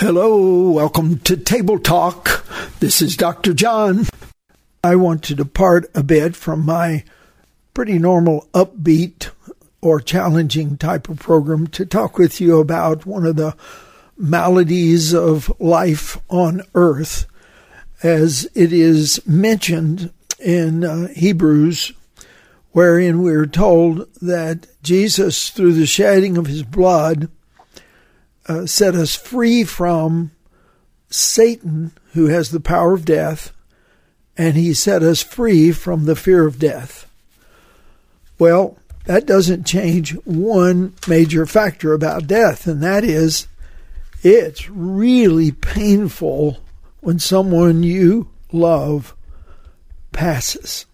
Hello, welcome to Table Talk. This is Dr. John. I want to depart a bit from my pretty normal upbeat or challenging type of program to talk with you about one of the maladies of life on earth as it is mentioned in uh, Hebrews wherein we're told that Jesus through the shedding of his blood uh, set us free from Satan, who has the power of death, and he set us free from the fear of death. Well, that doesn't change one major factor about death, and that is it's really painful when someone you love passes.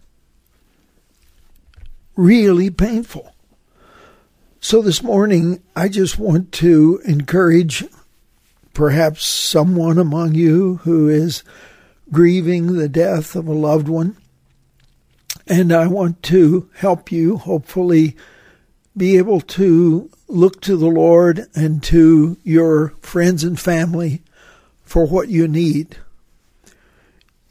Really painful. So this morning, I just want to encourage perhaps someone among you who is grieving the death of a loved one. And I want to help you, hopefully, be able to look to the Lord and to your friends and family for what you need.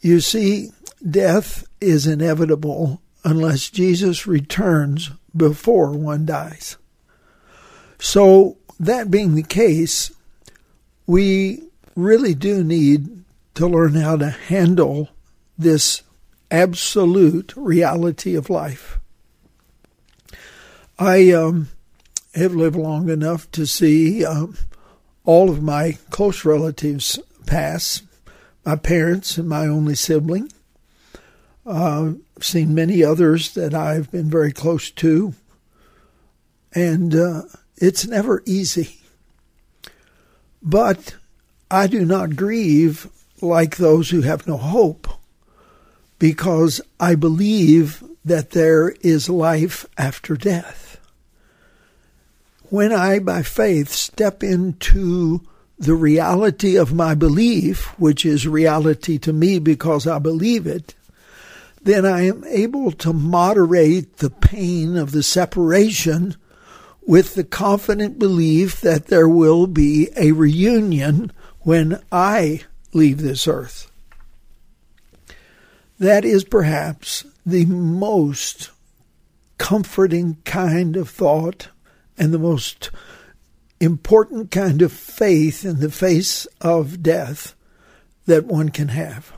You see, death is inevitable unless Jesus returns before one dies. So, that being the case, we really do need to learn how to handle this absolute reality of life. I um, have lived long enough to see um, all of my close relatives pass my parents and my only sibling. Uh, seen many others that I've been very close to. And uh, it's never easy. But I do not grieve like those who have no hope because I believe that there is life after death. When I, by faith, step into the reality of my belief, which is reality to me because I believe it, then I am able to moderate the pain of the separation with the confident belief that there will be a reunion when I leave this earth. That is perhaps the most comforting kind of thought and the most important kind of faith in the face of death that one can have.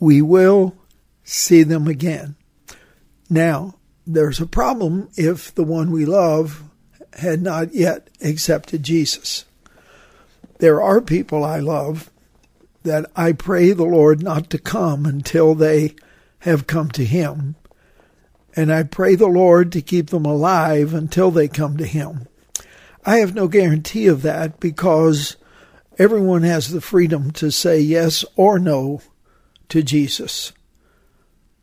We will see them again. Now, there's a problem if the one we love had not yet accepted Jesus. There are people I love that I pray the Lord not to come until they have come to Him. And I pray the Lord to keep them alive until they come to Him. I have no guarantee of that because everyone has the freedom to say yes or no to Jesus.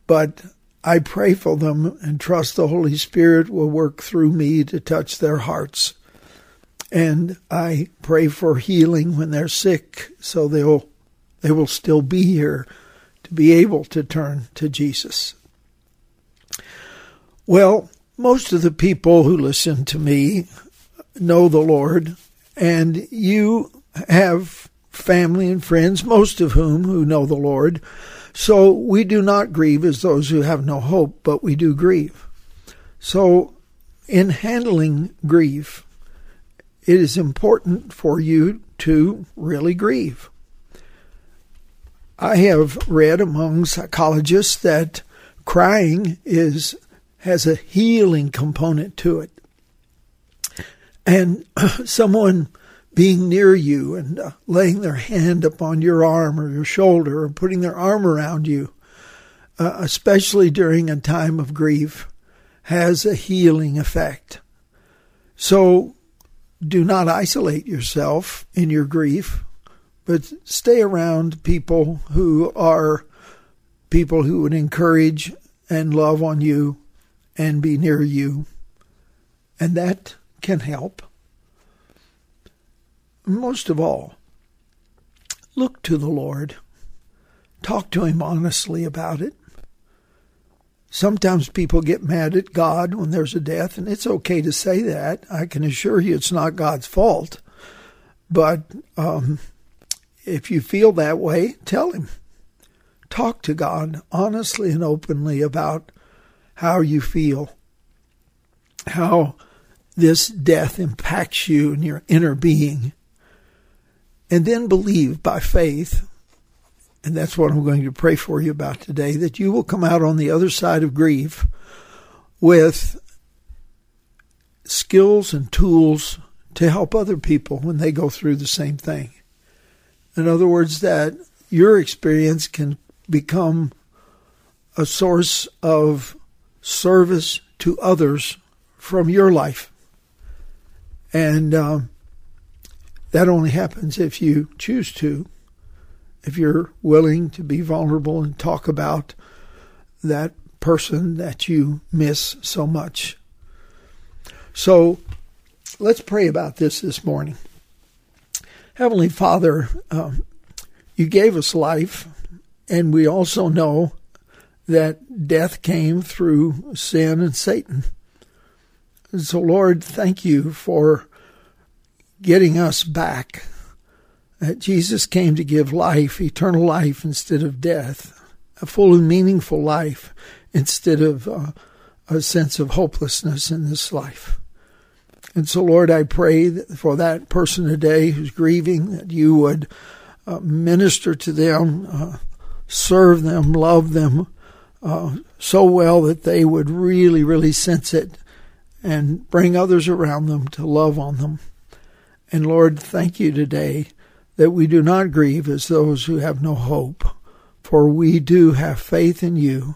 But I pray for them and trust the Holy Spirit will work through me to touch their hearts. And I pray for healing when they're sick so they'll they will still be here to be able to turn to Jesus. Well, most of the people who listen to me know the Lord, and you have family and friends, most of whom who know the Lord. So we do not grieve as those who have no hope, but we do grieve. So in handling grief, it is important for you to really grieve. I have read among psychologists that crying is has a healing component to it. And someone being near you and uh, laying their hand upon your arm or your shoulder or putting their arm around you, uh, especially during a time of grief, has a healing effect. So do not isolate yourself in your grief, but stay around people who are people who would encourage and love on you and be near you. And that can help most of all, look to the Lord. Talk to Him honestly about it. Sometimes people get mad at God when there's a death, and it's okay to say that. I can assure you it's not God's fault. But um, if you feel that way, tell Him. Talk to God honestly and openly about how you feel, how this death impacts you and your inner being. And then believe by faith, and that's what I'm going to pray for you about today, that you will come out on the other side of grief with skills and tools to help other people when they go through the same thing. In other words, that your experience can become a source of service to others from your life. And um, that only happens if you choose to, if you're willing to be vulnerable and talk about that person that you miss so much. So let's pray about this this morning. Heavenly Father, um, you gave us life, and we also know that death came through sin and Satan. And so, Lord, thank you for getting us back. That Jesus came to give life, eternal life, instead of death, a full and meaningful life instead of uh, a sense of hopelessness in this life. And so, Lord, I pray that for that person today who's grieving that you would uh, minister to them, uh, serve them, love them uh, so well that they would really, really sense it and bring others around them to love on them. And Lord, thank you today that we do not grieve as those who have no hope, for we do have faith in you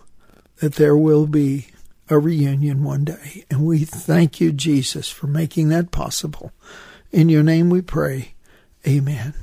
that there will be a reunion one day. And we thank you, Jesus, for making that possible. In your name we pray. Amen.